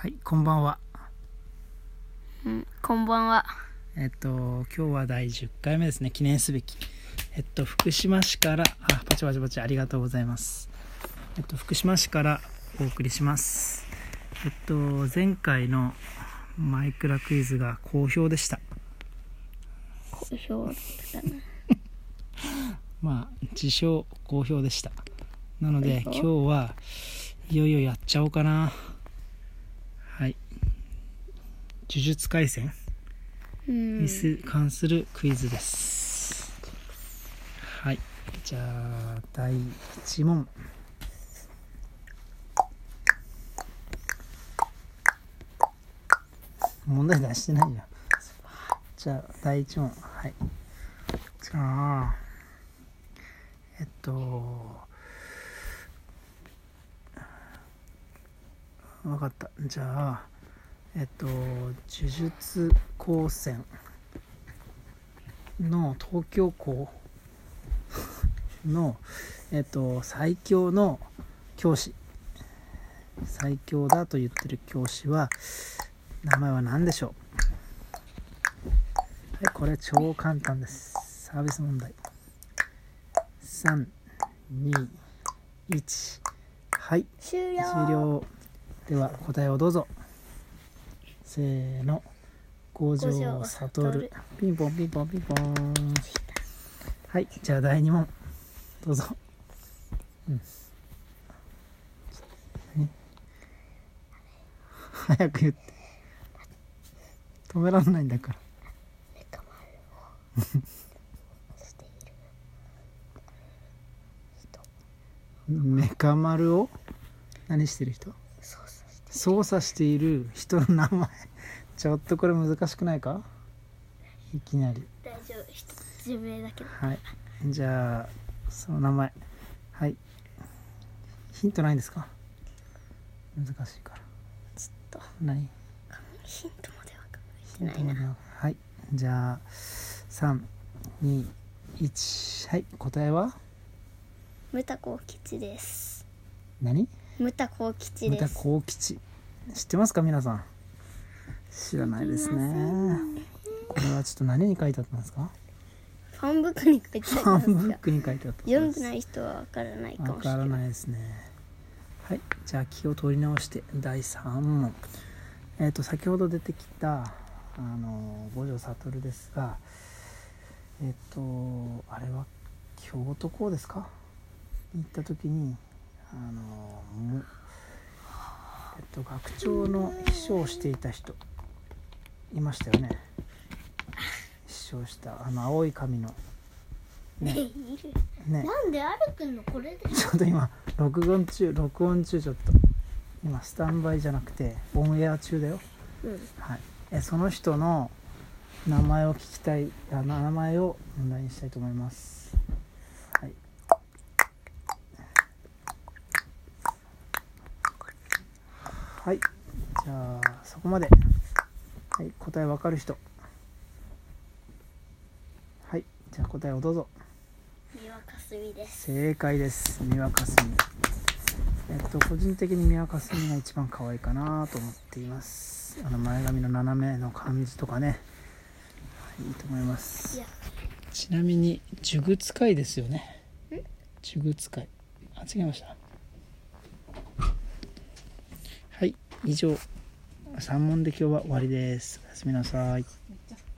はい、こんばんは。うん、こんばんは。えっと、今日は第10回目ですね、記念すべき。えっと、福島市から、あ、パチパチパチありがとうございます。えっと、福島市からお送りします。えっと、前回のマイクラクイズが好評でした。好評だったね。まあ、自称好評でした。なので、好今評日はいよいよやっちゃおうかな。はい。呪術廻戦？うん。に。す関するクイズです、はい。じゃあ第1問。問題出してないよじゃあ第1問。はい。じゃあえっとわかった。じゃあえっと呪術高専の東京校のえっと最強の教師。最強だと言ってる教師は名前は何でしょう？はいこれ超簡単です。サービス問題。321はい。終了。終了。では答えをどうぞせーの。五条条悟。悟ピンポンピンポンピンポン。はいじゃあ第2問。どうぞ。うん。何早く言って。止めらんないんだから。メカ丸を？何してる人？操作している人の名前。ちょっとこれ難しくないか？いきなり。大丈夫。自明だけど。はい。じゃあその名前。はい。ヒントないんですか？難しいから。ちょっとない。ヒントまでは考ヒンえてない。でははい。じゃあ321はい。答えは？ムタコウ吉です。何？ムタコウ吉ムタです。幸吉知ってますか皆さん？知らないですね。これはちょっと何に書いてあったんですか？ファンブックに書いてあハンブりますが、ックに書いてあった読んでない人はわからないかわもしれない。からないですね。はいじゃあ気を取り直して第3問。えっ、と先ほど出てきたあの五条悟ですがえっ、とあれは京都校ですか？に行った時にあのもえっ、と学長の秘書をしていた人いましたよね。秘書をしたあの青い髪の。ね。ね。なんで歩くのこれで。ちょっと今録音中録音中ちょっと。今スタンバイじゃなくてオンエア中だよ。うん。はい。えその人の名前を聞きたいあ名前を問題にしたいと思いますはいはい。じゃあそこまで。はい。答えわかる人。はい。じゃあ答えをどうぞ。三輪かすみです。正解です。三輪かすみえっと個人的に三輪かすみが一番可愛いかなと思っています。あの前髪の斜めの感じとかね。はい。いいと思います。ちなみに呪術会ですよね。ん呪術会あ違いましたはい以上。3問で今日は終わりです。おやすみなさい。